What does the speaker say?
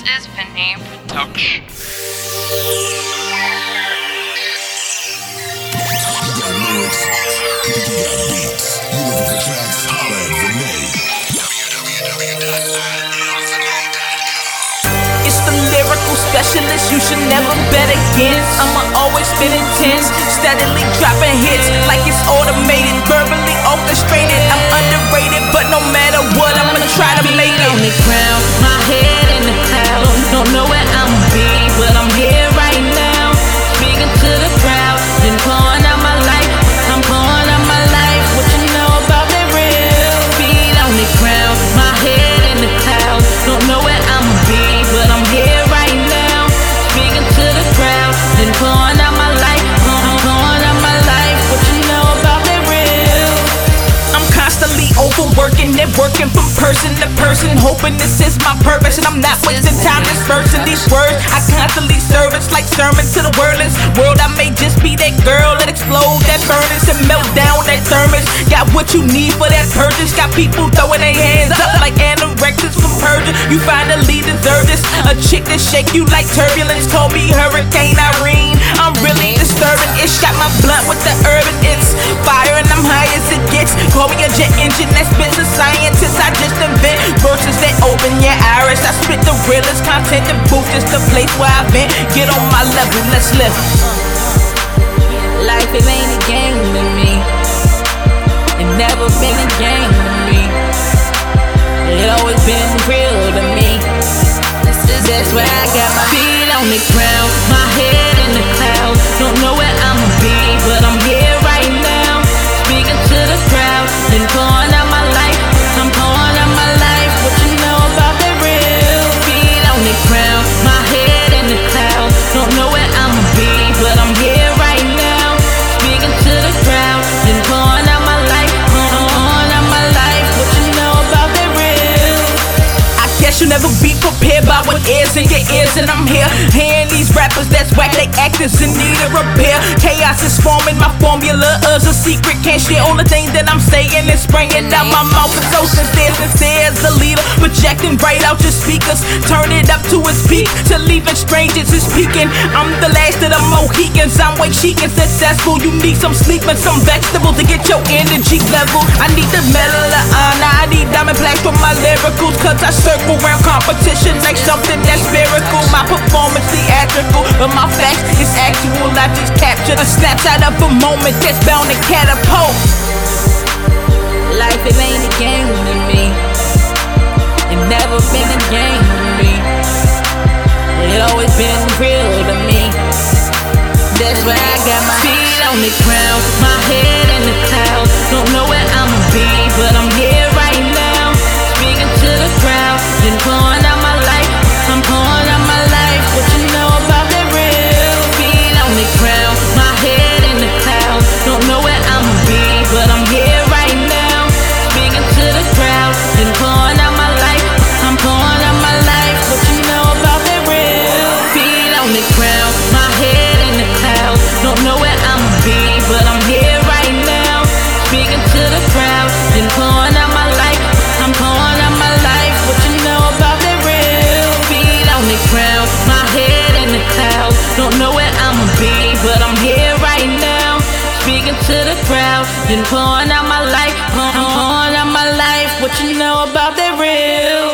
This is Vinay Production. It's the lyrical specialist, you should never bet against. I'ma always spit intense, steadily dropping hits like it's automated, overworking and working from person to person, hoping this is my purpose. And I'm not wasting time dispersing these words. I constantly serve it's like sermons to the wordless world. I may just be that girl that explodes that furnace and melt down that thermos. Got what you need for that purchase. Got people throwing their hands up like anorexics from Persia. You finally deserve this. A chick that shake you like turbulence. Call me Hurricane Irene. I'm really disturbing. It shot my blunt with the urban. It's fire and I'm high as it gets. Call realest content. The booth is the place where I've been. Get on my level, let's live. Life it ain't a game to me. It never been a game to me. It always been real to me. That's why I got my feet on the ground, my head you'll never be prepared by what is in your ears, and I'm here hearing these rappers that's whack, they actors in need of repair. Chaos is forming, my formula is a secret, can't share all the things that I'm saying and spraying out my mouth. It's so sincere, sincere as a leader, projecting right out your speakers, turn it up to its peak, to leaving strangers is peaking. I'm the last of the Mohicans, I'm way chic and successful. You need some sleep and some vegetables to get your energy level. I need the medal of honor, I need diamond plaques for my lyricals, cause I captured a snapshot of a moment that's bound to catapult. Life it ain't a game to me. It never been a game to me. It always been real to me. That's why I got my feet on the ground, my head in the clouds. Don't know where I'ma be, but I'm here to the crowd, You pouring out my life, pouring out my life. What you know about that real?